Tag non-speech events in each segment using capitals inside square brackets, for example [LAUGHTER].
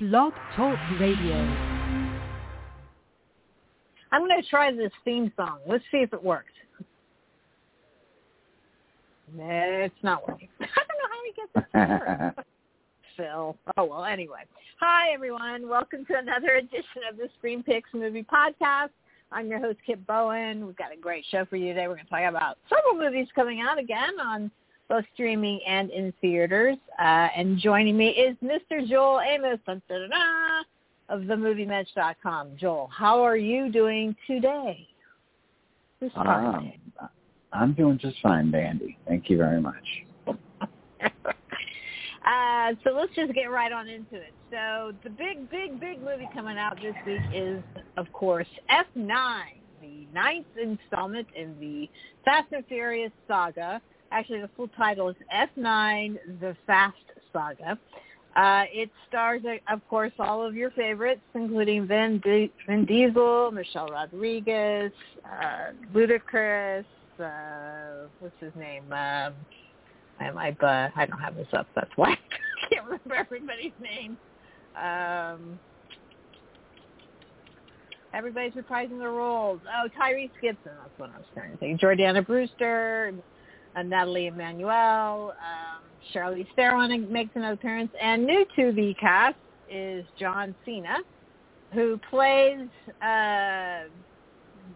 Blog Talk Radio. I'm going to try this theme song. Let's see if it works. It's not working. [LAUGHS] I don't know how he gets it to work. [LAUGHS] Phil. Oh, well, anyway. Hi, everyone. Welcome to another edition of the Screen Picks Movie Podcast. I'm your host, Kit Bowen. We've got a great show for you today. We're going to talk about several movies coming out again on both streaming and in theaters. Uh, and joining me is Mr. Joel Amos of themoviemensch.com. Joel, how are you doing today? This um, I'm doing just fine, Dandy. Thank you very much. [LAUGHS] Uh, so let's just get right on into it. So the big, big, big movie coming out this week is, of course, F9, the ninth installment in the Fast and Furious saga. Actually, the full title is F9, The Fast Saga. Uh, it stars, of course, all of your favorites, including Vin, D- Vin Diesel, Michelle Rodriguez, uh, Ludacris, uh, what's his name? Um, I my uh, I don't have this up. That's why [LAUGHS] I can't remember everybody's name. Um, everybody's reprising their roles. Oh, Tyrese Gibson. That's what I was trying to say. Jordana Brewster, uh, Nathalie Emmanuel, um, Charlize Theron makes an appearance, and new to the cast is John Cena, who plays uh,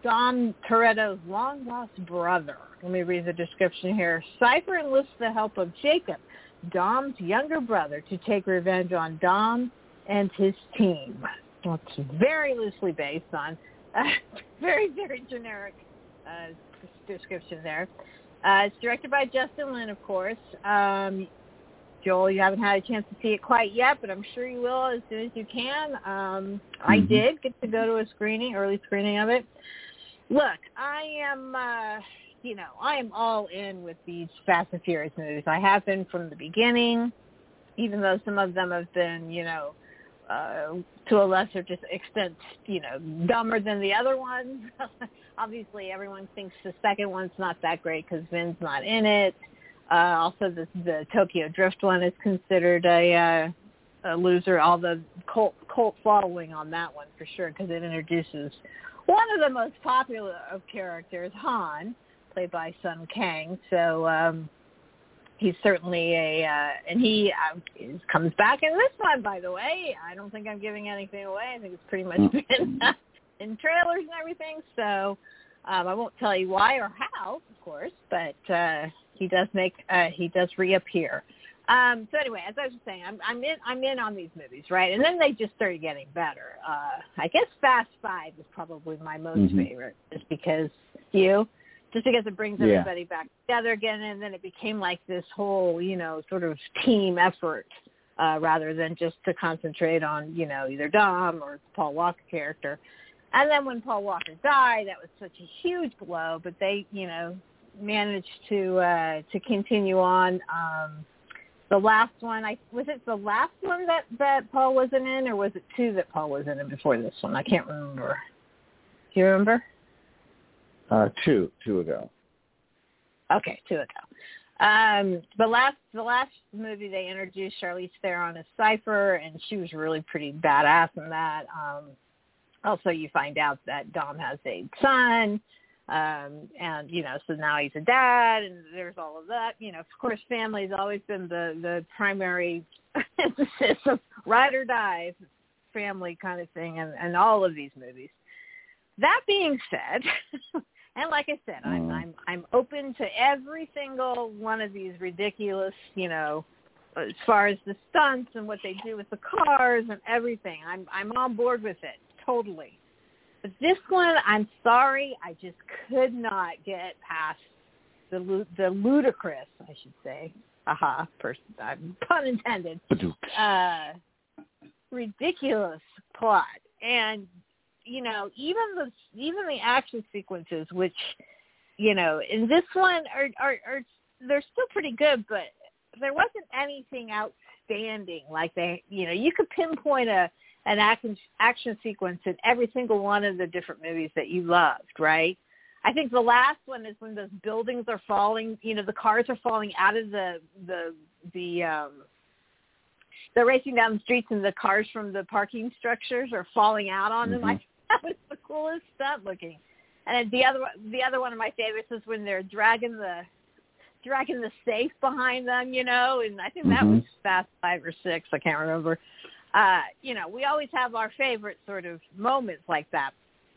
Dom Toretto's long lost brother. Let me read the description here. Cypher enlists the help of Jacob, Dom's younger brother, to take revenge on Dom and his team. It's very loosely based on uh, [LAUGHS] very, very generic uh, description there. Uh, it's directed by Justin Lin, of course. Um, Joel, you haven't had a chance to see it quite yet, but I'm sure you will as soon as you can. Um, mm-hmm. I did get to go to a screening, early screening of it. Look, I am, uh, you know, I am all in with these Fast and Furious movies. I have been from the beginning, even though some of them have been, you know, uh, to a lesser just extent, you know, dumber than the other ones. [LAUGHS] Obviously, everyone thinks the second one's not that great because Vin's not in it. Uh, also, the, the Tokyo Drift one is considered a, uh, a loser. All the cult cult following on that one for sure because it introduces one of the most popular of characters, Han, played by Sung Kang. So um, he's certainly a, uh, and he uh, comes back in this one, by the way. I don't think I'm giving anything away. I think it's pretty much been in trailers and everything. So um, I won't tell you why or how, of course, but uh, he does make, uh, he does reappear. Um, so anyway, as I was saying, I'm, I'm in I'm in on these movies, right? And then they just started getting better. Uh, I guess Fast Five is probably my most mm-hmm. favorite, just because you, just because it brings everybody yeah. back together again, and then it became like this whole, you know, sort of team effort, uh, rather than just to concentrate on, you know, either Dom or Paul Walker character. And then when Paul Walker died, that was such a huge blow, but they, you know, managed to uh, to continue on. Um, the last one I was it the last one that that Paul wasn't in or was it two that Paul was in before this one? I can't remember. Do you remember? Uh two, two ago. Okay, two ago. Um the last the last movie they introduced Charlize Theron as Cypher and she was really pretty badass in that. Um also you find out that Dom has a son um and you know so now he's a dad and there's all of that you know of course family's always been the the primary [LAUGHS] emphasis of ride or die family kind of thing and and all of these movies that being said [LAUGHS] and like i said i'm mm. i'm i'm open to every single one of these ridiculous you know as far as the stunts and what they do with the cars and everything. I'm i'm on board with it totally. But this one, I'm sorry, I just could not get past the the ludicrous, I should say, aha, person, uh, pun intended, uh, ridiculous plot, and you know, even the even the action sequences, which you know, in this one are are, are they're still pretty good, but there wasn't anything outstanding. Like they, you know, you could pinpoint a an action action sequence in every single one of the different movies that you loved, right? I think the last one is when those buildings are falling, you know, the cars are falling out of the the the um they're racing down the streets and the cars from the parking structures are falling out on them. Mhm. I [LAUGHS] that was the coolest stuff looking. And the other the other one of my favorites is when they're dragging the dragging the safe behind them, you know, and I think that Mhm. was Fast Five or Six, I can't remember. Uh, you know, we always have our favorite sort of moments like that.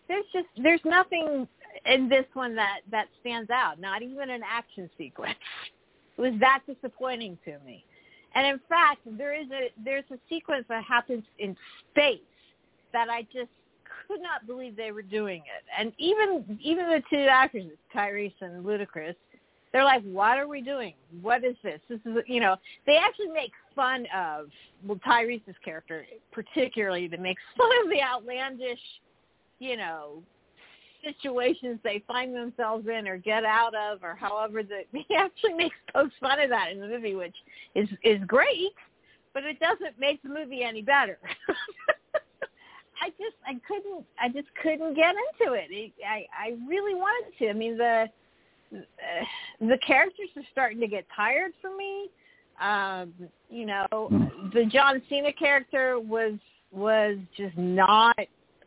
There's just there's nothing in this one that that stands out, not even an action sequence. It was that disappointing to me. And in fact, there is a there's a sequence that happens in space that I just could not believe they were doing it. And even even the two actors, Tyrese and Ludacris, they're like, "What are we doing? What is this? This is you know." They actually make fun of well Tyrese's character particularly that makes [LAUGHS] fun of the outlandish, you know, situations they find themselves in or get out of or however that he [LAUGHS] actually makes pokes fun of that in the movie which is is great but it doesn't make the movie any better [LAUGHS] i just i couldn't i just couldn't get into it, it i i really wanted to i mean the uh, the characters are starting to get tired for me um you know Mm. the john cena character was was just not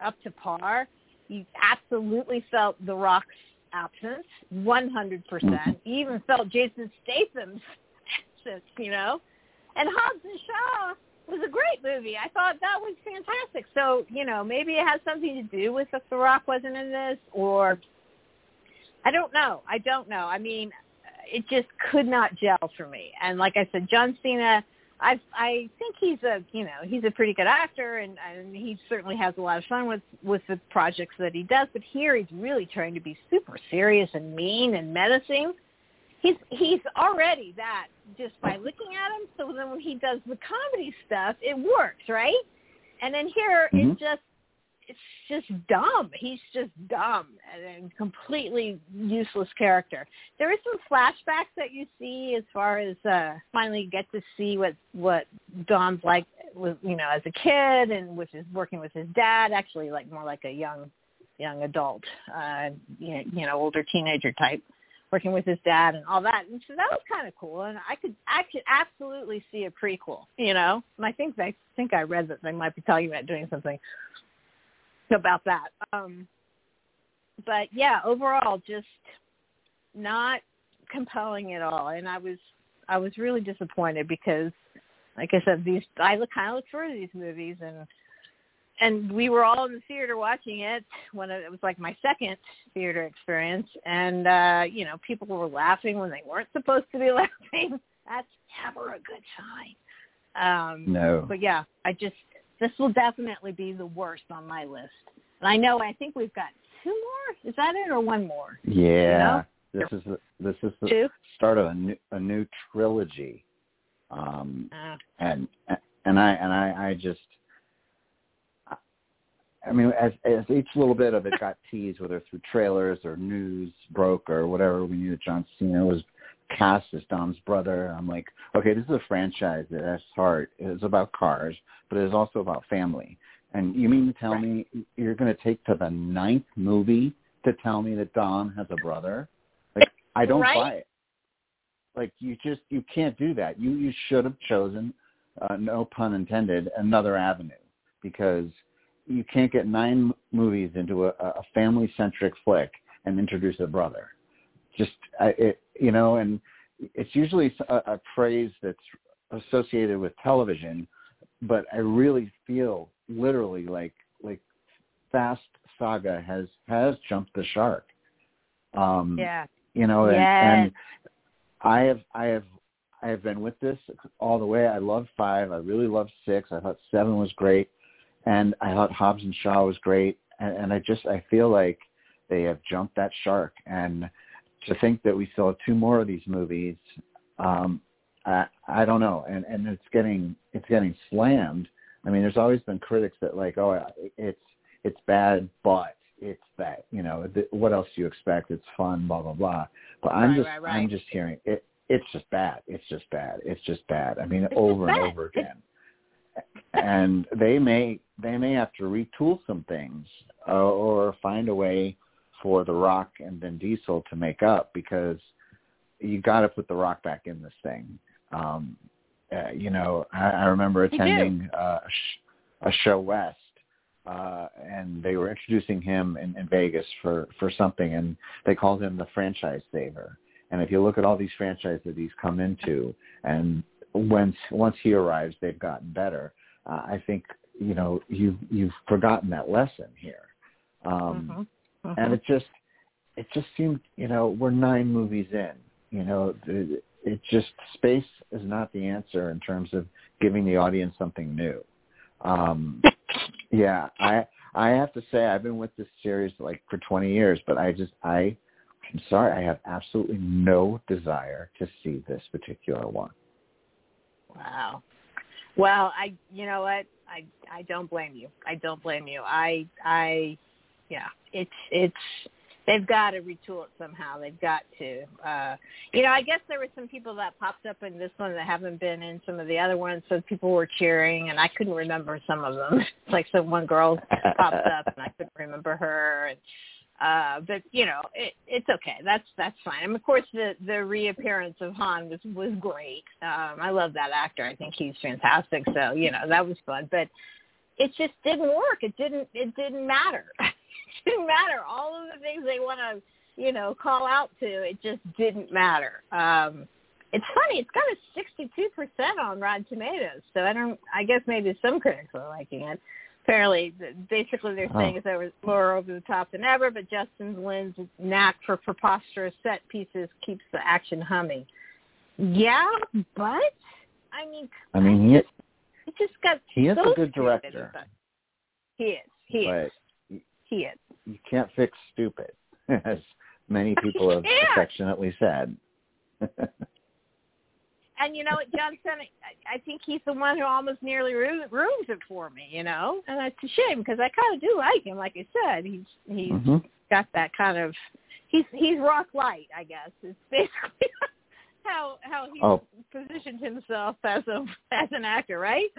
up to par you absolutely felt The Rock's absence, 100%. Mhm. You even felt Jason Statham's [LAUGHS] absence, you know. And Hobbs and Shaw was a great movie. I thought that was fantastic. So, you know, maybe it has something to do with if The Rock wasn't in this or I don't know. I don't know. I mean, it just could not gel for me. And like I said, John Cena I I think he's a you know he's a pretty good actor and and he certainly has a lot of fun with with the projects that he does. But here he's really trying to be super serious and mean and menacing. He's he's already that just by looking at him. So then when he does the comedy stuff, it works, right? And then here Mhm. it's just it's just dumb. He's just dumb and a completely useless character. There is some flashbacks that you see as far as uh finally get to see what what Dom's like with you know as a kid and with his working with his dad. Actually, like more like a young young adult, uh, you know, you know older teenager type working with his dad and all that. And so that was kind of cool. And I could I could absolutely see a prequel, you know. And I think I think I read that they might be talking about doing something about that. Um, but yeah, overall, just not compelling at all. And I was I was really disappointed because, like I said, these I look kind of look forward to these movies, and and we were all in the theater watching it when it was like my second theater experience, and uh, you know, people were laughing when they weren't supposed to be [LAUGHS] laughing. That's never a good sign. Um, No. but yeah, I just this will definitely be the worst on my list. And I know I think we've got two more. Is that it or one more? Yeah. This is the, this is the Two. start of a new a new trilogy. Um Uh, and and I and I I just I mean as as each little bit of it got teased whether through trailers or news broke or whatever we knew that John Cena was cast as Dom's brother. I'm like, okay, this is a franchise that has heart. It's about cars, but it is also about family. And you mean to tell Right. me you're going to take to the ninth movie to tell me that Dom has a brother? Like, I don't Right? buy it. Like, you just you can't do that. You you should have chosen, uh, no pun intended, another avenue because you can't get nine movies into a, a family centric flick and introduce a brother. Just I, it, you know, and it's usually a, a phrase that's associated with television, but I really feel literally like like Fast Saga has has jumped the shark. Um, yeah. you know, and, Yes. and I have I have I have been with this all the way. I love five. I really love six. I thought seven was great, and I thought Hobbs and Shaw was great. And, and I just I feel like they have jumped that shark. And to think that we still have two more of these movies, um, I I don't know. And and it's getting it's getting slammed. I mean, there's always been critics that like, oh, it's it's bad, but it's that you know th- what else do you expect? It's fun, blah blah blah. But I'm Right, just right, right. I'm just hearing it. It's just bad. It's just bad. It's just bad. I mean, It's over and over again. And they may they may have to retool some things uh, or find a way for The Rock and Vin Diesel to make up because you got to put The Rock back in this thing. Um, Uh, you know, I, I remember attending uh, a, sh- a ShoWest, uh, and they were introducing him in, in Vegas for for something, and they called him the franchise saver. And if you look at all these franchises that he's come into, and once once he arrives, they've gotten better. Uh, I think you know you you've forgotten that lesson here, um, Mhm. Mhm. and it just it just seemed you know we're nine movies in. You know, it, it just space is not the answer in terms of giving the audience something new. Um, yeah, I I have to say I've been with this series like for 20 years, but I just I I'm sorry I have absolutely no desire to see this particular one. Wow. Well, I you know what? I I don't blame you. I don't blame you. I I yeah, it's it's they've got to retool it somehow. They've got to. Uh you know, I guess there were some people that popped up in this one that haven't been in some of the other ones, so people were cheering and I couldn't remember some of them. [LAUGHS] like some one girl popped up and I couldn't remember her and uh but you know it it's okay. That's that's fine. And of course the the reappearance of han was was great. Um i love that actor. I think he's fantastic. So you know that was fun. But it just didn't work. It didn't it didn't matter. [LAUGHS] It didn't matter. All of the things they want to you know call out to it just didn't matter. Um it's funny. It's got a sixty two percent on rotten tomatoes. So i don't i guess maybe some critics are liking it apparently basically they're saying Oh. it's over, more over the top than ever, but Justin Lin's knack for preposterous set pieces keeps the action humming. Yeah, but I mean, I mean, he he just got he is a good director, He is. He is. but He is. you can't fix stupid, [LAUGHS] as many [LAUGHS] people have affectionately said. [LAUGHS] And you know what, Johnson? I, I think he's the one who almost nearly ru- ruins it for me. You know, and that's a shame because I kind of do like him. Like I said, he's he's hmm got that kind of he's he's rock light, I guess. It's [LAUGHS] basically how how he Oh. positioned himself as a as an actor, right?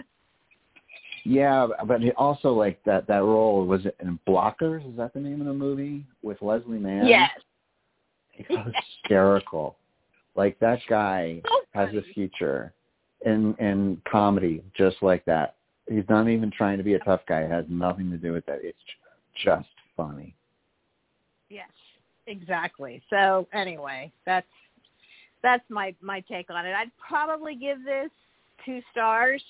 Yeah, but he also like that that role was it in Blockers? Is that the name of the movie with Leslie Mann? Yes. He was hysterical. Like that guy has a future in in comedy just like that. He's not even trying to be a tough guy. It has nothing to do with that. It's just funny. Yes, exactly. So anyway, that's that's my my take on it. I'd probably give this two stars.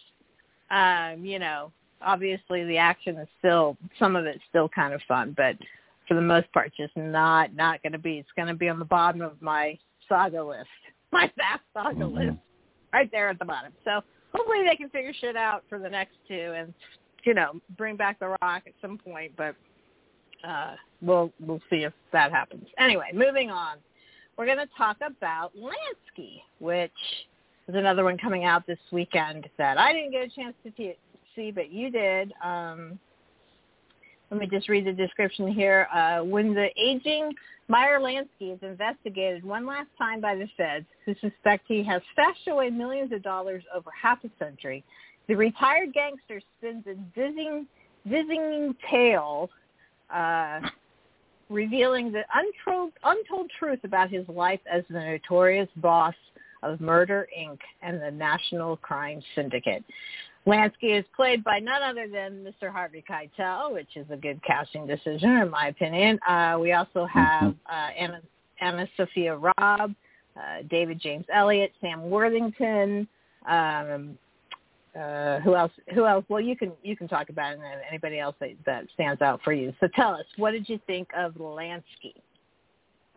Um, you know, obviously the action is still some of it's still kind of fun, but for the most part, just not not going to be. It's going to be on the bottom of my saga list, [LAUGHS] my Fast Saga Mhm. list, right there at the bottom. So hopefully they can figure shit out for the next two, and you know, bring back the Rock at some point. But uh, we'll we'll see if that happens. Anyway, moving on. We're going to talk about Lansky, which is another one coming out this weekend that I didn't get a chance to t- see, but you did. Um, let me just read the description here. Uh, when the aging Meyer Lansky is investigated one last time by the feds, who suspect he has stashed away millions of dollars over half a century, the retired gangster spins a dizzying, dizzying tale uh, revealing the untold, untold truth about his life as the notorious boss of Murder, Inc. and the National Crime Syndicate. Lansky is played by none other than Mr. Harvey Keitel, which is a good casting decision in my opinion. Uh, we also have uh, Anna, Anna Sophia Robb, uh, David James Elliott, Sam Worthington. Um, uh, who else? Who else? Well, you can you can talk about it. And anybody else that, that stands out for you. So tell us, what did you think of Lansky?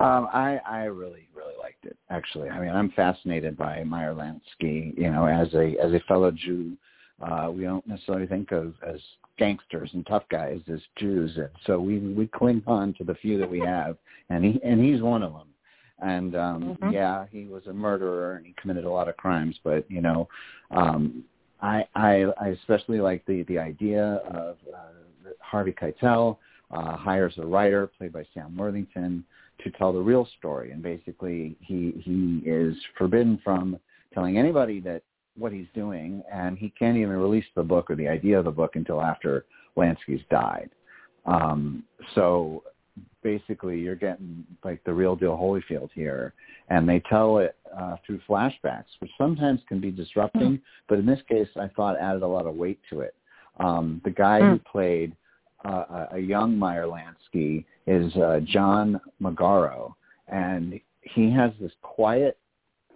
Um, I I really really liked it actually. I mean, I'm fascinated by Meyer Lansky. You know, as a as a fellow Jew, uh, we don't necessarily think of as gangsters and tough guys as Jews, and so we we cling on to the few that we have, and he and he's one of them. And um, Mhm. yeah, he was a murderer and he committed a lot of crimes, but you know, um, I I I especially like the the idea of uh, Harvey Keitel uh, hires a writer played by Sam Worthington to tell the real story and basically he he is forbidden from telling anybody that what he's doing and he can't even release the book or the idea of the book until after Lansky's died. Um so basically you're getting like the real deal Holyfield here, and they tell it uh, through flashbacks, which sometimes can be disrupting, mm. but in this case, I thought added a lot of weight to it. Um, the guy mm. who played uh, a young Meyer Lansky is uh, John Magaro, and he has this quiet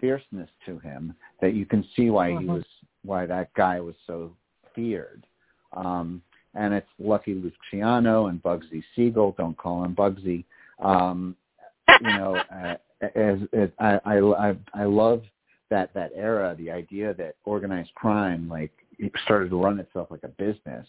fierceness to him that you can see why he uh-huh. was why that guy was so feared. Um, and it's Lucky Luciano and Bugsy Siegel. Don't call him Bugsy. Um, you know, [LAUGHS] uh, as, as I, I I love that that era. The idea that organized crime like it started to run itself like a business.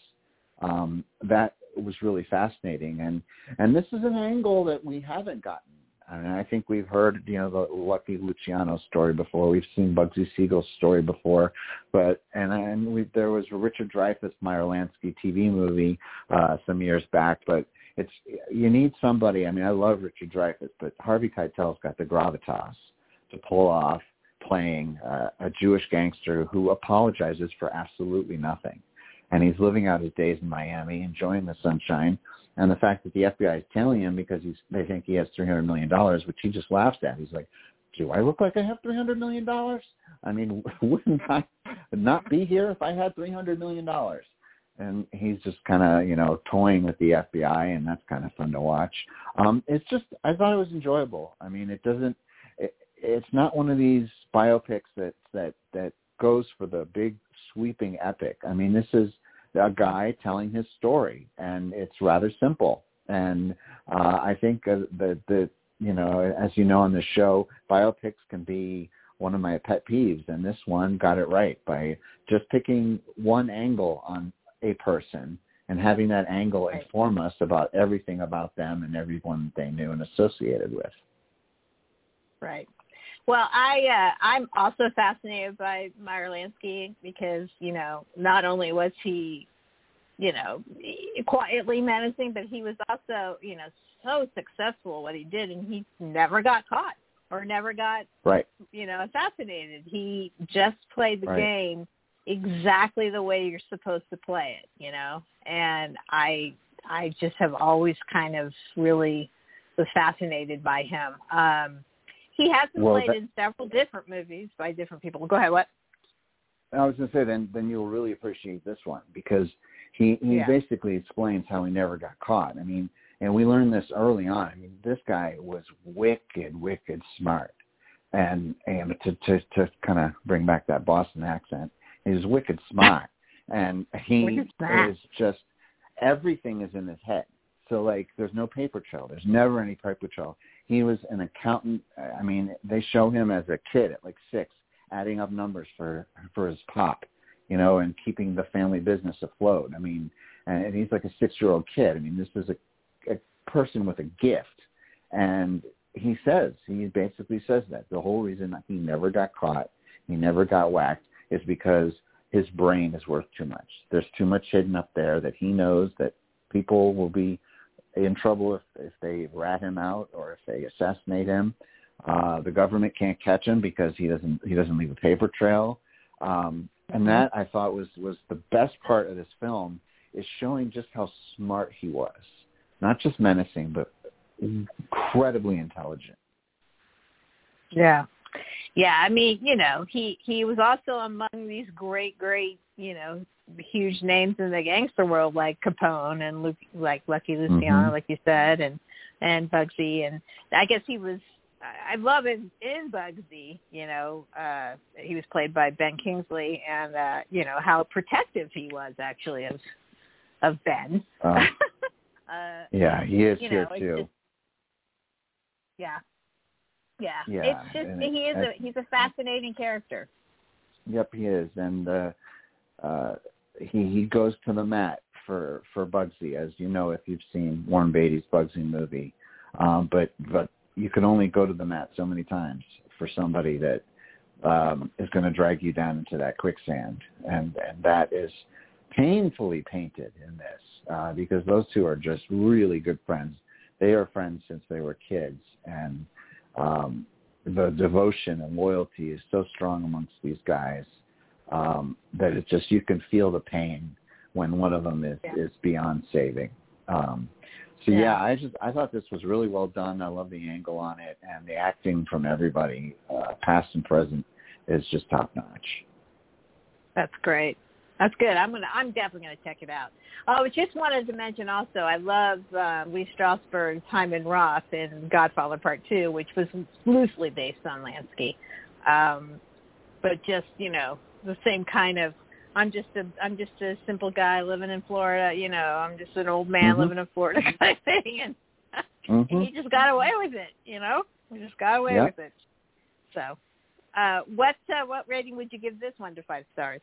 Um, that was really fascinating, and and this is an angle that we haven't gotten I mean, I think we've heard, you know, the Lucky Luciano story before. We've seen Bugsy Siegel's story before, but and and we, there was a Richard Dreyfuss Meyer Lansky TV movie uh, some years back. But it's you need somebody. I mean, I love Richard Dreyfuss, but Harvey Keitel's got the gravitas to pull off playing uh, a Jewish gangster who apologizes for absolutely nothing, and he's living out his days in Miami, enjoying the sunshine and the fact that the FBI is telling him because he's they think he has three hundred million dollars, which he just laughs at. He's like, "Do I look like I have three hundred million dollars? I mean, [LAUGHS] wouldn't I not be here if I had three hundred million dollars?" And he's just kind of you know toying with the FBI, and that's kind of fun to watch. Um, it's just I thought it was enjoyable. I mean, it doesn't. It, it's not one of these biopics that that that goes for the big sweeping epic. I mean, this is a guy telling his story, and it's rather simple. And uh, I think uh, the the you know, as you know on the show, biopics can be one of my pet peeves, and this one got it right by just picking one angle on a person and having that angle inform us about everything about them and everyone they knew and associated with. Right. Well, I uh, I'm also fascinated by Meyer Lansky because you know not only was he, you know, quietly menacing, but he was also you know so successful what he did, and he never got caught or never got right you know assassinated. He just played the right. game exactly the way you're supposed to play it, you know. And I I just have always kind of really was fascinated by him. Um he has been well, played that, in several different movies by different people. Go ahead. What? I was going to say then then you'll really appreciate this one because he he yeah. basically explains how he never got caught. I mean, and we learned this early on. I mean, this guy was wicked, wicked smart, and and to to to kind of bring back that Boston accent, he's wicked smart, [LAUGHS] and he is just everything is in his head. So like, there's no paper trail. There's never any paper trail. He was an accountant. I mean, they show him as a kid at like six, adding up numbers for for his pop, you know, and keeping the family business afloat. I mean, and he's like a six-year-old kid. I mean, this is a, a person with a gift, and he says he basically says that the whole reason that he never got caught, he never got whacked, is because his brain is worth too much. There's too much hidden up there that he knows that people will be in trouble if, if they rat him out or if they assassinate him. Uh, the government can't catch him because he doesn't he doesn't leave a paper trail. Um, and mm-hmm. that I thought was was the best part of this film is showing just how smart he was, not just menacing but incredibly intelligent. Yeah, yeah. I mean, you know, he he was also among these great great you know huge names in the gangster world like Capone and Luke, like Lucky Luciano, mm-hmm. like you said, and and Bugsy, and I guess he was. I love in in Bugsy, you know, uh, he was played by Ben Kingsley, and uh, you know how protective he was actually of of Ben. Uh, [LAUGHS] uh, yeah, he is here know, too. Just, yeah, yeah, yeah. It's just and he is a he's a fascinating character. Yep, he is, and uh, uh, he he goes to the mat for for Bugsy, as you know if you've seen Warren Beatty's Bugsy movie. Um, but but you can only go to the mat so many times for somebody that um, is going to drag you down into that quicksand, and and that is painfully painted in this uh, because those two are just really good friends. They are friends since they were kids, and um, the devotion and loyalty is so strong amongst these guys um, that it's just you can feel the pain when one of them is yeah. is beyond saving. Um, So Yeah. yeah. I just I thought this was really well done. I love the angle on it and the acting from everybody, uh, past and present, is just top notch. That's great. That's good. I'm gonna. I'm definitely gonna check it out. Oh, I just wanted to mention also. I love uh, Lee Strasberg's Hyman Roth in Godfather Part Two, which was loosely based on Lansky, um, but just you know the same kind of. I'm just a. I'm just a simple guy living in Florida. You know, I'm just an old man Mhm. living in Florida [LAUGHS] kind of thing, and, and Mhm. he just got away with it. You know, he just got away Yep. with it. So, uh, what uh, what rating would you give this one to five stars?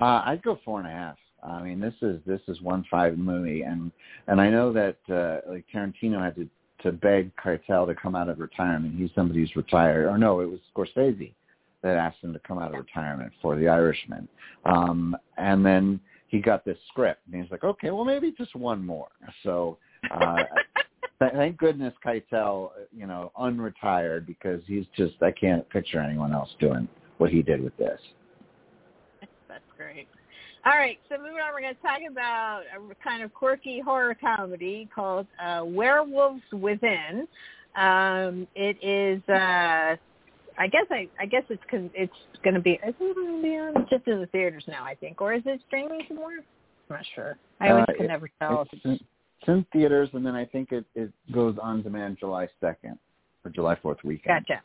Uh, I'd go four and a half. I mean, this is this is one five movie, and and I know that uh, like Tarantino had to to beg Keitel to come out of retirement. He's somebody who's retired, or no, it was Scorsese that asked him to come out of retirement for The Irishman, um, and then he got this script, and he's like, okay, well maybe just one more. So. Uh, [LAUGHS] th- Thank goodness Keitel, you know, unretired because he's just I can't picture anyone else doing what he did with this. That's great. All right, so moving on, we're going to talk about a kind of quirky horror comedy called uh, Werewolves Within. Um, it is, uh, I guess, I, I guess it's con- it's going to be. Is it going to be on just in the theaters now? I think, or is it streaming somewhere? I'm not sure. I always Uh, can it- never tell. It's in, it's in theaters, and then I think it, it goes on demand July 2nd or July 4th weekend. Gotcha.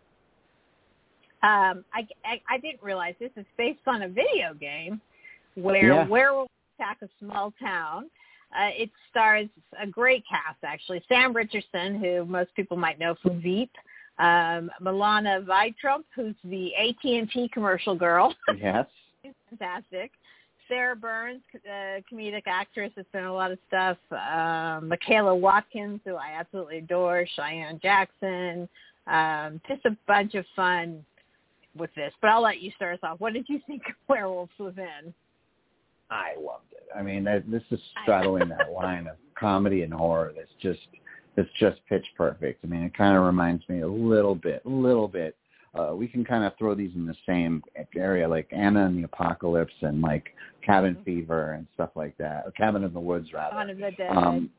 Um, I, I I didn't realize this is based on a video game where Yeah. werewolves attack a small town. Uh, it stars a great cast actually. Sam Richardson, who most people might know from Veep. Um, Milana Vayntrub, who's the AT&T commercial girl. Yes. [LAUGHS] She's fantastic. Sarah Burns, uh, comedic actress, has done a lot of stuff. Um, Michaela Watkins, who I absolutely adore. Cheyenne Jackson. Um, just a bunch of fun with this. But I'll let you start us off. What did you think of Werewolves Within? I loved it. I mean, that, this is straddling that line of comedy and horror that's just that's just pitch perfect. I mean, it kind of reminds me a little bit, a little bit. Uh, we can kind of throw these in the same area, like Anna and the Apocalypse and like Cabin Fever and stuff like that, or Cabin in the Woods rather. Dawn of the Dead. Um,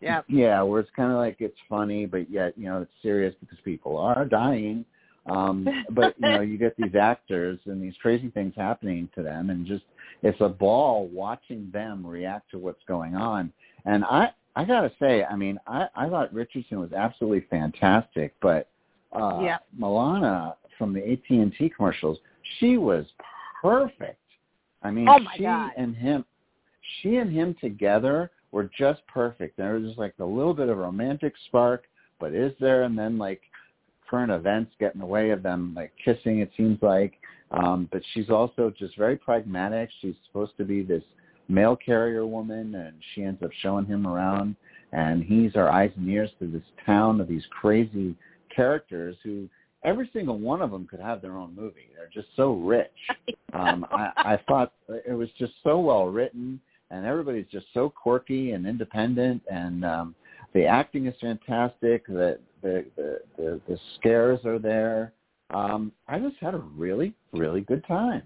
yep. Yeah, where it's kind of like it's funny, but yet you know it's serious because people are dying. Um, [LAUGHS] but you know you get these actors and these crazy things happening to them, and just it's a ball watching them react to what's going on. And I I gotta say, I mean, I I thought Richardson was absolutely fantastic, but uh, Yeah. Milana from the AT and T commercials, she was perfect. I mean, Oh, she God. and him, she and him together were just perfect. There was just like a little bit of romantic spark, but is there? And then like current events get in the way of them like kissing. It seems like, um, but she's also just very pragmatic. She's supposed to be this mail carrier woman, and she ends up showing him around, and he's our eyes and ears to this town of these crazy characters who every single one of them could have their own movie. They're just so rich. [LAUGHS] Um, I, I thought it was just so well written, and everybody's just so quirky and independent, and um, the acting is fantastic. The the the, the, the scares are there. Um, I just had a really really good time.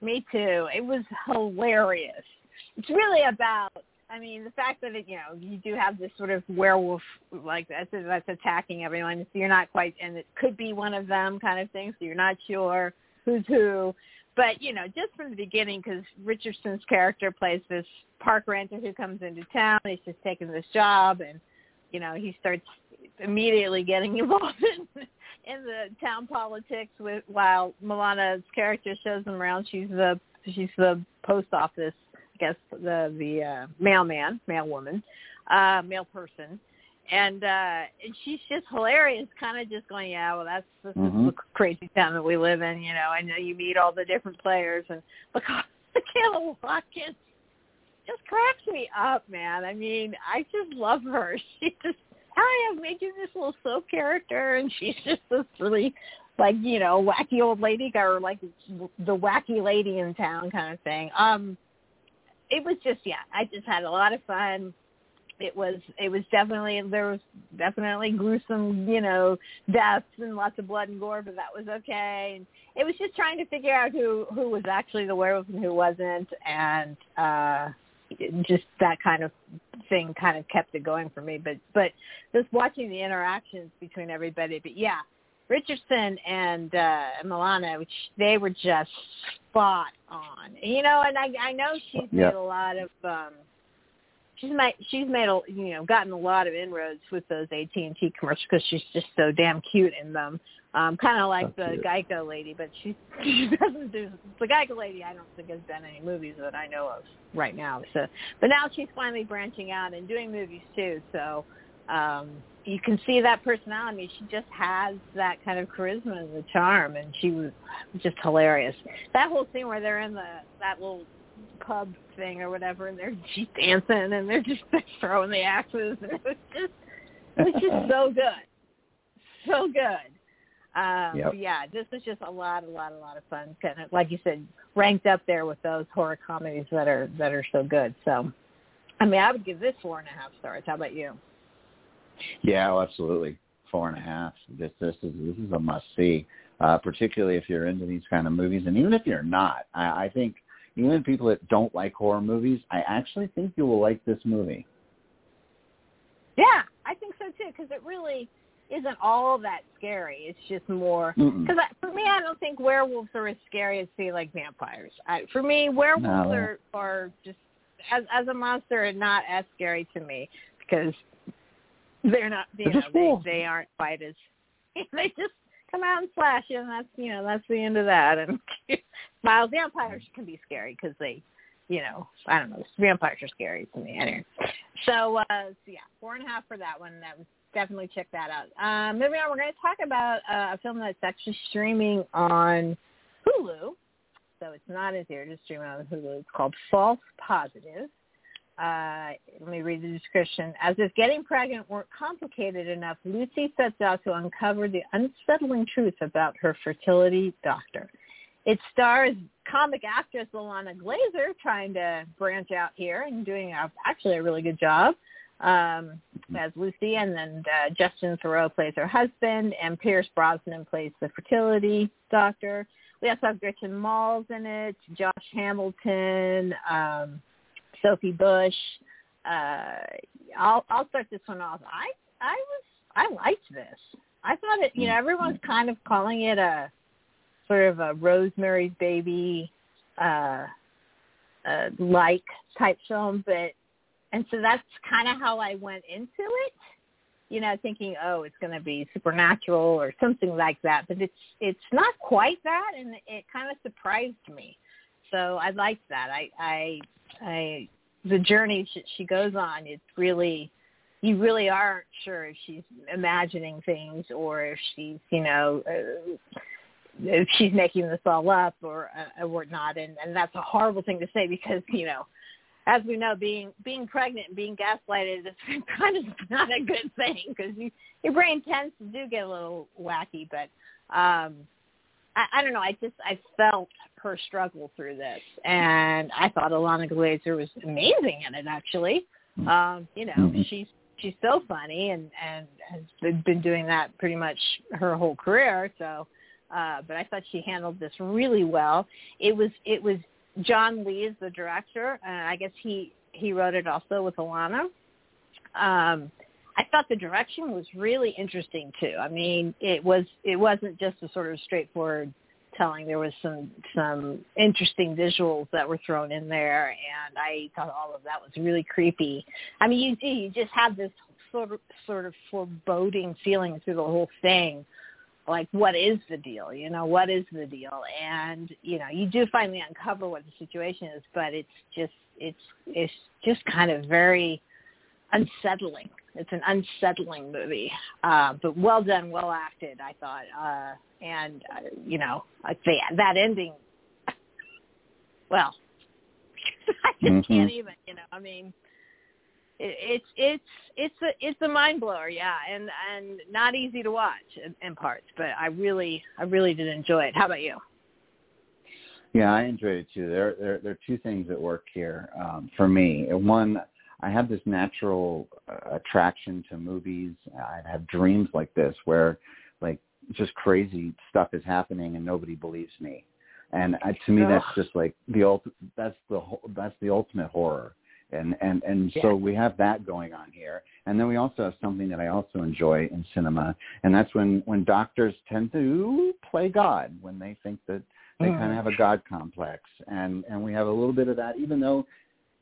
Me too. It was hilarious. It's really about. I mean, the fact that it, you know you do have this sort of werewolf like that's that's attacking everyone. So you're not quite, and it could be one of them kind of thing. So you're not sure who's who. But you know, just from the beginning, because Richardson's character plays this park ranger who comes into town. He's just taking this job, and you know he starts immediately getting [LAUGHS] involved in in the town politics with while Milana's character shows them around. She's the she's the post office, I guess the the uh, mailman, mailwoman, uh, mail person, and uh, and she's just hilarious. Kind of just going, yeah, well, that's this Mhm. is the crazy town that we live in. You know, I know you meet all the different players, and because Michaela Watkins just cracks me up, man. I mean, I just love her. [LAUGHS] She just hi, I'm making this little soap character, and she's just this really, like, you know, wacky old lady, or like the wacky lady in town kind of thing. Um, it was just, yeah, I just had a lot of fun. It was, it was definitely, there was definitely gruesome, you know, deaths and lots of blood and gore, but that was okay. And it was just trying to figure out who, who was actually the werewolf and who wasn't, and, uh, just that kind of thing kind of kept it going for me. But but just watching the interactions between everybody. But yeah, Richardson and uh Milana, which they were just spot on. You know, and I I know she's Yeah. made a lot of um she's made she's made a you know gotten a lot of inroads with those AT and T commercials because she's just so damn cute in them. Um, kind of like So the cute. Geico lady, but she [LAUGHS] she doesn't do the Geico lady. I don't think has done any movies that I know of right now. So, but now she's finally branching out and doing movies too. So um, you can see that personality. She just has that kind of charisma and the charm, and she was just hilarious. That whole scene where they're in the that little pub thing or whatever, and they're just dancing and they're just [LAUGHS] throwing the axes, and it was just it was just so [LAUGHS] good, so good. Um, Yep. Yeah, this was just a lot, a lot, a lot of fun. Kind of like you said, ranked up there with those horror comedies that are that are so good. So, I mean, I would give this four and a half stars. How about you? Yeah, oh, absolutely. Four and a half. This this is this is a must see, uh, particularly if you're into these kind of movies, and even if you're not, I, I think even people that don't like horror movies, I actually think you will like this movie. Yeah, I think so too because it really isn't all that scary. It's just more because for me, I don't think werewolves are as scary as say like vampires. I, for me, werewolves No. are are just as as a monster are not as scary to me because they're not you They're know they they aren't quite as [LAUGHS] they just come out and slash you and that's you know that's the end of that. And [LAUGHS] while vampires can be scary because they you know I don't know vampires are scary to me. Anyway. So uh so yeah four and a half for that one. That was definitely check that out. Um moving on we're going to talk about uh, a film that's actually streaming on Hulu. So it's not in theaters, streaming on Hulu. It's called False Positive. Uh, let me read the description. As if getting pregnant weren't complicated enough, Lucy sets out to uncover the unsettling truth about her fertility doctor. It stars comic actress Ilana Glazer trying to branch out here and doing a, actually a really good job um, as Lucy, and then uh, Justin Theroux plays her husband, and Pierce Brosnan plays the fertility doctor. We also have Gretchen Mol in it, Josh Hamilton, um, Sophie Bush. Uh, I'll I'll start this one off. I I was I liked this. I thought it. You know, everyone's kind of calling it a sort of a Rosemary's Baby uh, uh, like type film, but and so that's kind of how I went into it you know, thinking, oh, it's going to be supernatural or something like that. But it's it's not quite that, and it kind of surprised me. So I like that. I I I the journey she, she goes on. It's really you really aren't sure if she's imagining things or if she's you know. Uh, if she's making this all up or uh, or not, and and that's a horrible thing to say because you know as we know, being being pregnant and being gaslighted is [LAUGHS] kind of not a good thing because you, your brain tends to do get a little wacky. But um, I, I don't know. I just I felt her struggle through this, and I thought Ilana Glazer was amazing in it. Actually, um, you know, Mhm. she's she's so funny and and has been- been doing that pretty much her whole career. So, uh, but I thought she handled this really well. It was it was John Lee is the director, and I guess he he wrote it also with Ilana. Um, I thought the direction was really interesting too. I mean, it was it wasn't just a sort of straightforward telling. There was some some interesting visuals that were thrown in there, and I thought all of that was really creepy. I mean, you do you just have this sort of sort of foreboding feeling through the whole thing like what is the deal you know what is the deal and you know you do finally uncover what the situation is but it's just it's it's just kind of very unsettling it's an unsettling movie uh but well done well acted i thought uh and uh, you know like the, that ending well [LAUGHS] i just Mhm. can't even you know i mean it, it's it's it's a it's a mind blower, yeah, and and not easy to watch in, in parts, but I really I really did enjoy it. How about you? Yeah, I enjoyed it too. There, there, there are two things that work here um, for me. One, I have this natural uh, attraction to movies. I have dreams like this where, like, just crazy stuff is happening and nobody believes me. And uh, to me, that's just like the ult- That's the that's the ultimate horror and and and Yeah. so we have that going on here and then we also have something that i also enjoy in cinema and that's when when doctors tend to play god when they think that they kind of have a god complex and and we have a little bit of that even though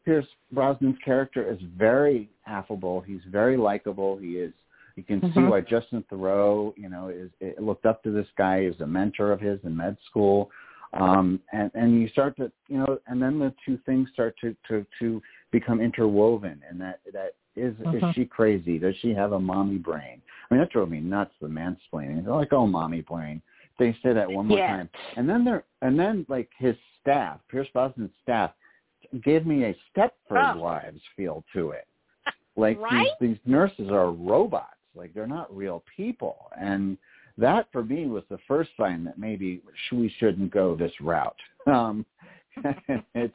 pierce brosnan's character is very affable. He's very likable. He is you can see Mhm. why justin Theroux you know is it looked up to this guy. He was a mentor of his in med school. Um and and you start to you know and then the two things start to to to become interwoven and that that is Mhm. is she crazy? Does she have a mommy brain? I mean that drove me nuts the mansplaining. They're like oh mommy brain. They say that one more Yeah. time. And then they're and then like his staff pierce brosnan's staff gave me a stepford Oh. wives feel to it. [LAUGHS] Like Right? these these nurses are robots. Like they're not real people. And that for me was the first sign that maybe we shouldn't go this route. [LAUGHS] Um [LAUGHS] it's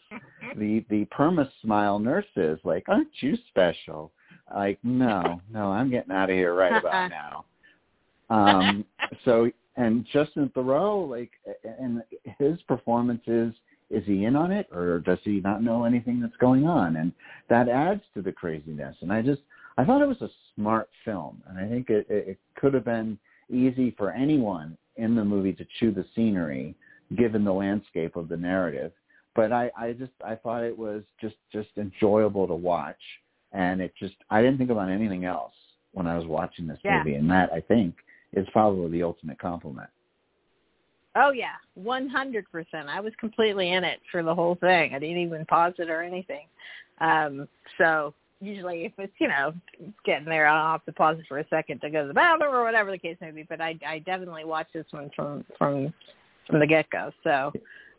the the perma smile nurses like aren't you special? Like no no i'm getting out of here right about now. Um so and justin Theroux like and his performance is he in on it or does he not know anything that's going on? And that adds to the craziness. And i just i thought it was a smart film and i think it it, it could have been easy for anyone in the movie to chew the scenery given the landscape of the narrative. But i i just i thought it was just just enjoyable to watch. And it just i didn't think about anything else when i was watching this Yeah. movie. And that i think is probably the ultimate compliment Oh yeah, one hundred percent. I was completely in it for the whole thing. I didn't even pause it or anything. Um, so usually, if it's you know getting there, I'll have to pause it for a second to go to the bathroom or whatever the case may be. But I, I definitely watched this one from from from the get go. So,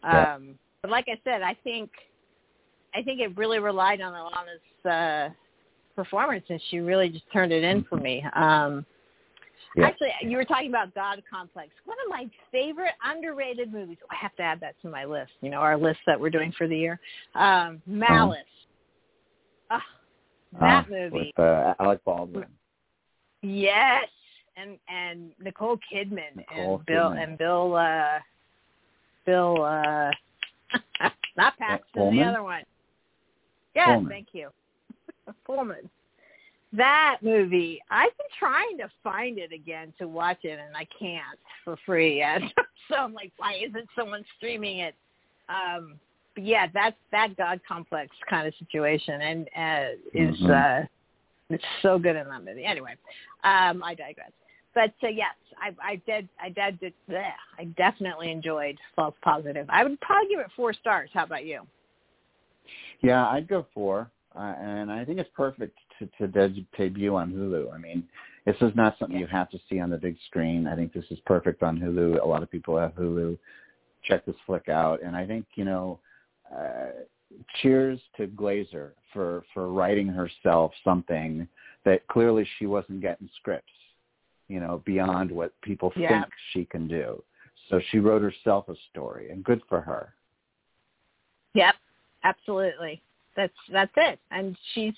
um, but like I said, I think I think it really relied on Ilana's uh, performance, and she really just turned it in for me. Um, Yeah. Actually, you were talking about God Complex. One of my favorite underrated movies. I have to add that to my list. You know, our list that we're doing for the year. Um, Malice. Ah, that Uh, movie. with uh, alec baldwin Yes, and and Nicole Kidman Nicole and Bill Kidman. and Bill. uh Bill. uh [LAUGHS] Not Paxton, the other one. Yes, Pullman. thank you. [LAUGHS] Pullman. That movie, I've been trying to find it again to watch it, and I can't for free yet. [LAUGHS] so I'm like, why isn't someone streaming it? Um, but yeah, that's that God complex kind of situation, and uh, is Mhm. uh, it's so good in that movie. Anyway, um, I digress. But uh, yes, I, I did. I did. did bleh, I definitely enjoyed False Positive. I would probably give it four stars. How about you? Yeah, I'd go four, uh, and I think it's perfect to, de- debut on Hulu. I mean, this is not something Yeah. you have to see on the big screen. I think this is perfect on Hulu. A lot of people have Hulu. Check this flick out, and I think you know, uh, cheers to Glazer for for writing herself something that clearly she wasn't getting scripts, you know, beyond what people Yeah. think she can do. So she wrote herself a story, and good for her. Yep, absolutely. That's that's it. And she's,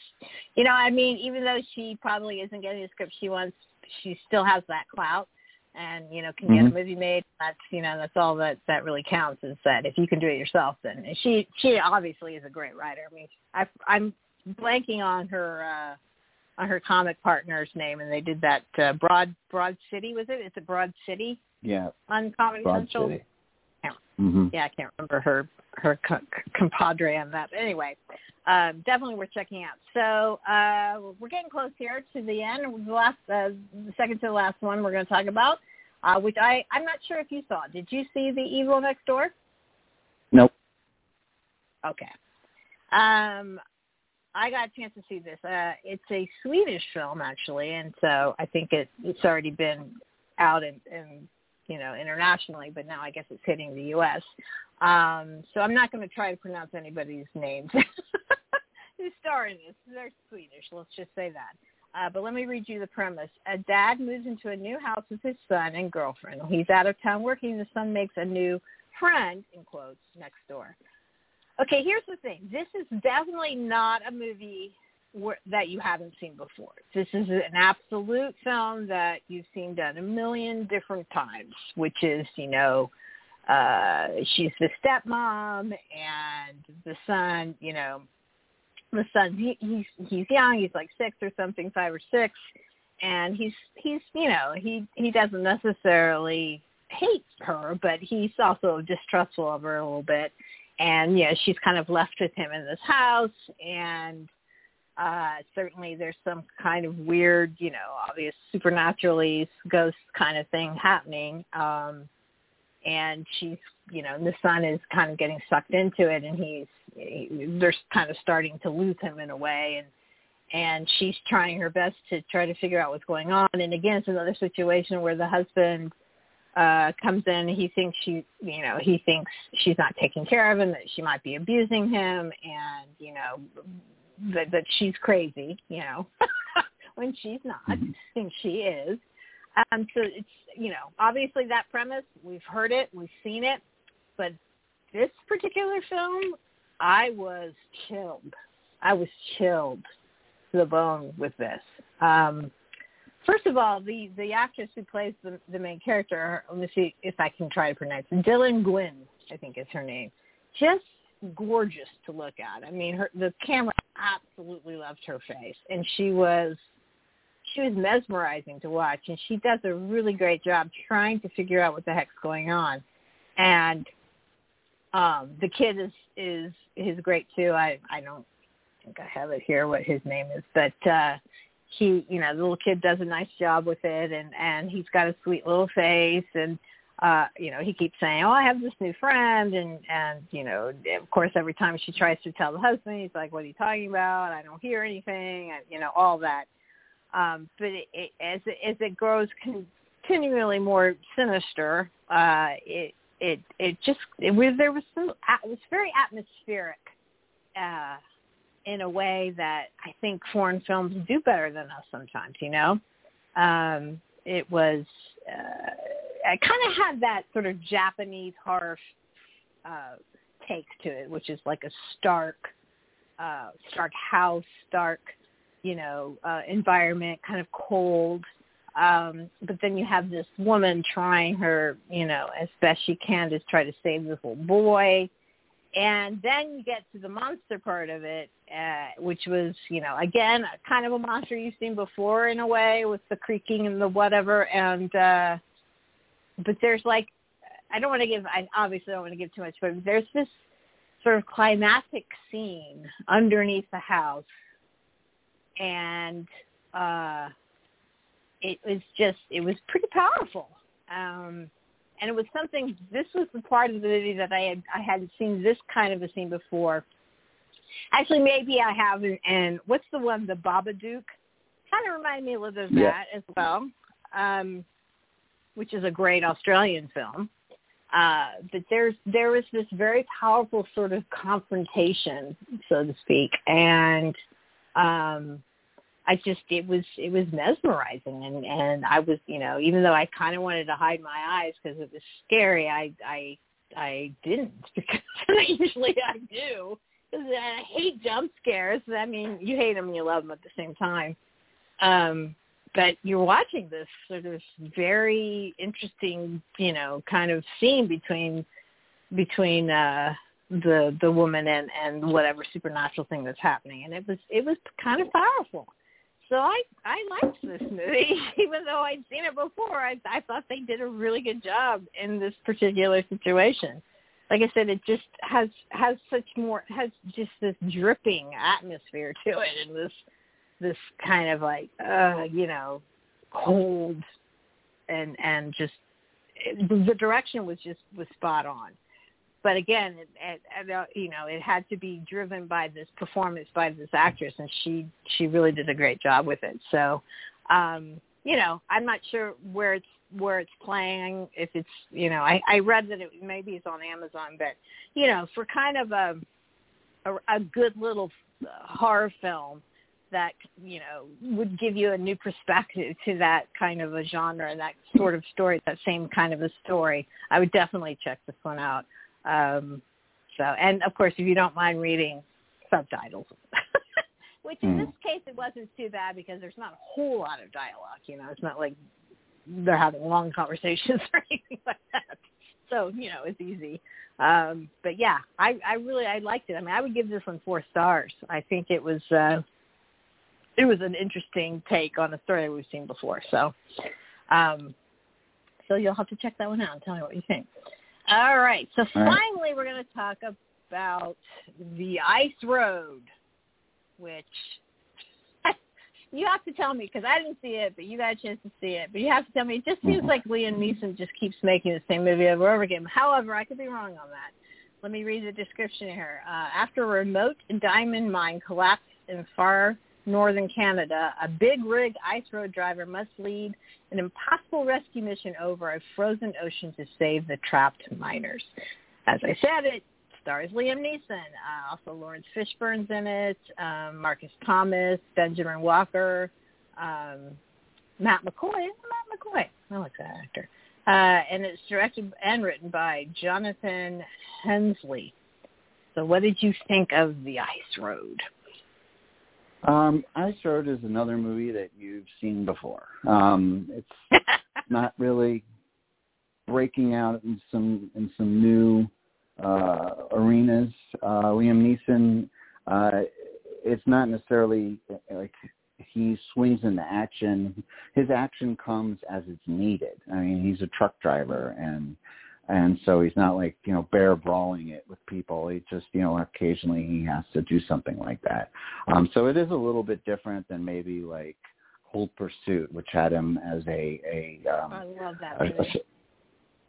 you know, I mean, even though she probably isn't getting the script she wants, she still has that clout, and you know, can get Mhm. a movie made. That's you know, that's all that that really counts is that if you can do it yourself, then and she she obviously is a great writer. I mean, I I'm blanking on her uh on her comic partner's name, and they did that uh, Broad Broad City was it? it? Is it Broad City Yeah, on Comedy Broad Central? City. Yeah. hmm yeah, I can't remember her her co- compadre on that. But anyway, um, definitely worth checking out. So uh, we're getting close here to the end. The last, uh, the second to the last one we're going to talk about, uh, which I I'm not sure if you saw. Did you see The Evil Next Door? Nope. Okay. Um, I got a chance to see this. Uh, it's a Swedish film actually, and so I think it it's already been out and, in you know internationally, but now I guess it's hitting the U.S. Um, so I'm not going to try to pronounce anybody's names [LAUGHS] who's starring this. They're Swedish. Let's just say that. Uh, but let me read you the premise. A dad moves into a new house with his son and girlfriend. He's out of town working. The son makes a new friend, in quotes, next door. Okay, here's the thing. This is definitely not a movie that you haven't seen before. This is an absolute film that you've seen done a million different times, which is, you know, uh, she's the stepmom and the son, you know, the son he, he's he's young he's like six or something five or six and he's he's you know he he doesn't necessarily hate her but he's also distrustful of her a little bit and yeah she's kind of left with him in this house and uh certainly there's some kind of weird you know obvious supernaturally ghost kind of thing happening um and she's you know the son is kind of getting sucked into it and he's he, they're kind of starting to lose him in a way and and she's trying her best to try to figure out what's going on and again it's another situation where the husband uh comes in he thinks she you know he thinks she's not taking care of him that she might be abusing him and you know that that she's crazy you know [LAUGHS] when she's not Mm-hmm. think she is um so it's you know obviously that premise we've heard it we've seen it but this particular film i was chilled i was chilled to the bone with this um First of all, the the actress who plays the the main character, let me see if I can try to pronounce it. Dilan Gwyn, I think is her name. Just gorgeous to look at. I mean, her the camera absolutely loved her face, and she was she was mesmerizing to watch, and she does a really great job trying to figure out what the heck's going on. And um the kid is is is great too. I I don't think I have it here what his name is, but uh he you know the little kid does a nice job with it and and he's got a sweet little face and uh you know he keeps saying oh i have this new friend and and you know of course every time she tries to tell the husband he's like what are you talking about i don't hear anything and you know all that um but it, it, as it, as it grows continually more sinister uh it it it just it was there was some it was very atmospheric uh in a way that I think foreign films do better than us sometimes, you know? Um, it was, uh, I kind of had that sort of Japanese horror uh, take to it, which is like a stark, uh, stark house, stark, you know, uh, environment, kind of cold. Um, but then you have this woman trying her, you know, as best she can to try to save this little boy and then you get to the monster part of it, uh, which was, you know, again, kind of a monster you've seen before in a way with the creaking and the whatever. And, uh, but there's like, I don't want to give, I obviously don't want to give too much, but there's this sort of climactic scene underneath the house. And, uh, it was just, it was pretty powerful. Um, and it was something. This was the part of the movie that I had I hadn't seen this kind of a scene before. Actually, maybe I haven't. And what's the one, the Babadook? Kind of reminded me a little bit of Yeah. that as well, um, which is a great Australian film. Uh, but there's there was this very powerful sort of confrontation, so to speak, and um, I just it was it was mesmerizing. And and I was you know even though I kind of wanted to hide my eyes because it was scary I I I didn't [LAUGHS] because [LAUGHS] usually I do. Because I hate jump scares. I mean you hate them and you love them at the same time. Um but you're watching this sort of very interesting you know kind of scene between between uh the the woman and and whatever supernatural thing that's happening and it was it was kind of powerful so I I liked this movie, [LAUGHS] even though I'd seen it before. I I thought they did a really good job in this particular situation. Like I said, it just has has such more has just this dripping atmosphere to it, and this this kind of like uh you know cold and and just the direction was just was spot on but again, it, it, uh, you know, it had to be driven by this performance by this actress, and she she really did a great job with it. So, um, you know, I'm not sure where it's where it's playing. If it's, you know, I, I read that it maybe it's on Amazon, but you know, for kind of a a, a good little horror film that you know would give you a new perspective to that kind of a genre and that sort of story, that same kind of a story, I would definitely check this one out. Um, so, and of course, if you don't mind reading subtitles, [LAUGHS] which in Mm. this case it wasn't too bad because there's not a whole lot of dialogue. You know, it's not like they're having long conversations [LAUGHS] or anything like that. so you know it's easy. Um, but yeah, I, I really I liked it. I mean, I would give this one four stars. I think it was uh, it was an interesting take on a story we've seen before. So, um, so you'll have to check that one out and tell me what you think. All right. So All right. finally, we're going to talk about the Ice Road, which [LAUGHS] you have to tell me because I didn't see it, but you got a chance to see it. But you have to tell me. It just seems Mhm. like Liam Neeson just keeps making the same movie over and over again. However, I could be wrong on that. Let me read the description here. Uh, after a remote diamond mine collapsed in far northern Canada, a big rig ice road driver must lead an impossible rescue mission over a frozen ocean to save the trapped miners. As I said, it stars Liam Neeson. Uh, also, Laurence Fishburne's in it. Um, Marcus Thomas, Benjamin Walker, um, Matt McCoy. Matt McCoy. I like that actor. Uh, and it's directed and written by Jonathan Hensleigh. So, what did you think of The Ice Road? Um, Ice Road is another movie that you've seen before. Um, it's [LAUGHS] not really breaking out in some in some new uh, arenas. Uh, Liam Neeson, uh, it's not necessarily like he swings into action. His action comes as it's needed. I mean, he's a truck driver, and and so he's not like you know bear brawling it with people. He just you know occasionally he has to do something like that. Um, so it is a little bit different than maybe like Cold Pursuit, which had him as a a um, I love that a- movie. a-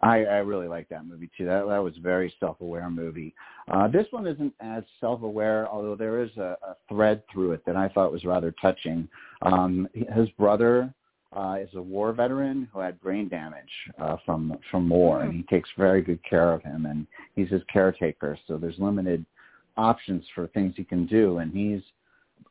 I, I really like that movie too. That that was a very self-aware movie. Uh, this one isn't as self-aware, although there is a, a thread through it that I thought was rather touching. Um, his brother uh, is a war veteran who had brain damage uh, from from war, and he takes very good care of him, and he's his caretaker. So there's limited options for things he can do, and he's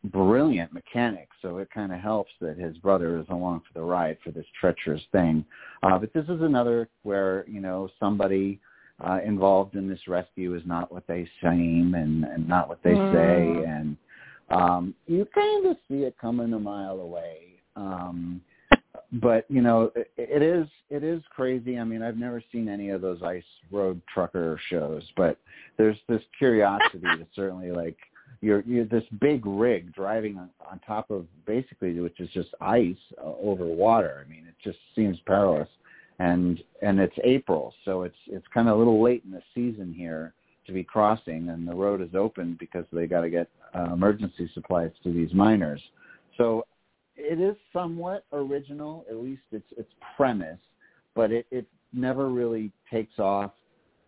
brilliant mechanic, so it kind of helps that his brother is along for the ride for this treacherous thing. Uh, but this is another where you know somebody uh, involved in this rescue is not what they seem and, and not what they Mm. say, and um, you kind of see it coming a mile away. Um, but you know, it, it is it is crazy. I mean, I've never seen any of those ice road trucker shows, but there's this curiosity [LAUGHS] to certainly like you're you're this big rig driving on, on top of basically which is just ice uh, over water. I mean, it just seems perilous. And and it's April, so it's it's kind of a little late in the season here to be crossing, and the road is open because they got to get uh, emergency supplies to these miners. So it is somewhat original, at least its its premise, but it it never really takes off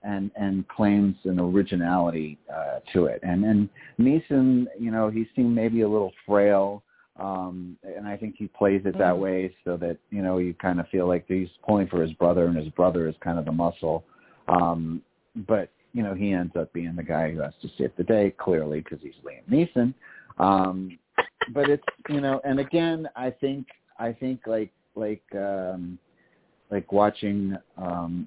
and and claims an originality uh, to it. And and Neeson, you know, he seemed maybe a little frail, um, and I think he plays it that Mhm. way so that you know you kind of feel like he's pulling for his brother, and his brother is kind of the muscle. Um, but you know, he ends up being the guy who has to save the day, clearly because he's Liam Neeson. Um, but it's you know, and again, I think I think like like um, like watching um,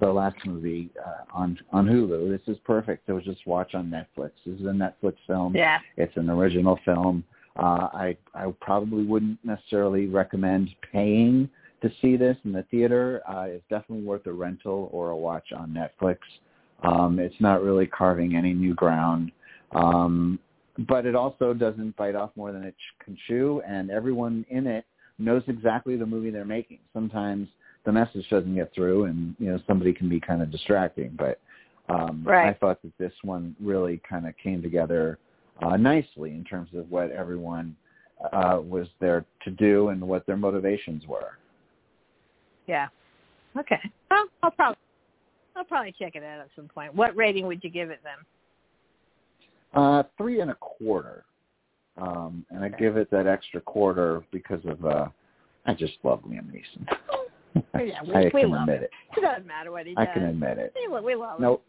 the last movie uh, on on Hulu. This is perfect. Was just watch on Netflix. This is a Netflix film. Yeah. It's an original film. Uh, I I probably wouldn't necessarily recommend paying to see this in the theater. Uh, it's definitely worth a rental or a watch on Netflix. Um, it's not really carving any new ground, um, but it also doesn't bite off more than it can chew, and everyone in it knows exactly the movie they're making. Sometimes the message doesn't get through, and you know somebody can be kind of distracting. But um, Right. I thought that this one really kind of came together uh, nicely in terms of what everyone uh, was there to do and what their motivations were. Yeah. Okay. Well, I'll probably I'll probably check it out at some point. What rating would you give it then? Uh, three and a quarter, um, and I give it that extra quarter because of uh, I just love Liam Neeson. Oh, Yeah, [LAUGHS] we- I we can love admit it. It doesn't matter what he does. I can admit it. We we love No,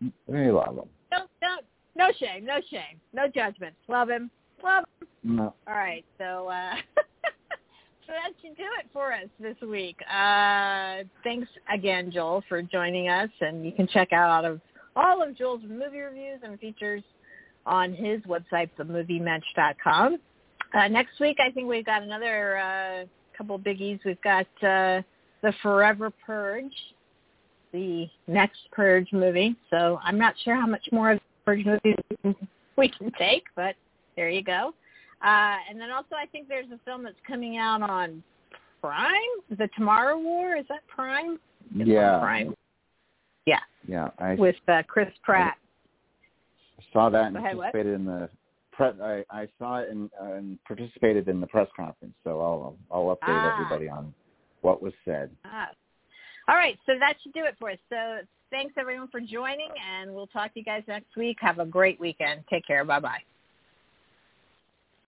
him. [LAUGHS] we love him. no, no, no shame, no shame, no judgment. Love him, love him. No. All right, so uh, [LAUGHS] so that should do it for us this week. Uh, thanks again, Joel, for joining us, and you can check out of all of Joel's movie reviews and features on his website, themoviemensch.com. Uh, next week, I think we've got another uh, couple biggies. We've got uh, the Forever Purge, the next Purge movie. So I'm not sure how much more of the Purge movies [LAUGHS] we can, we can take, but there you go. Uh, and then also I think there's a film that's coming out on Prime, The Tomorrow War. Is that Prime? It's yeah. Prime. Yeah. Yeah. I with uh, Chris Pratt. I saw that and ahead, what? participated in the press. I, I saw it and, uh, and participated in the press conference. So I'll I'll update Ah. everybody on what was said. Ah. All right, so that should do it for us. So thanks everyone for joining, and we'll talk to you guys next week. Have a great weekend. Take care. Bye bye.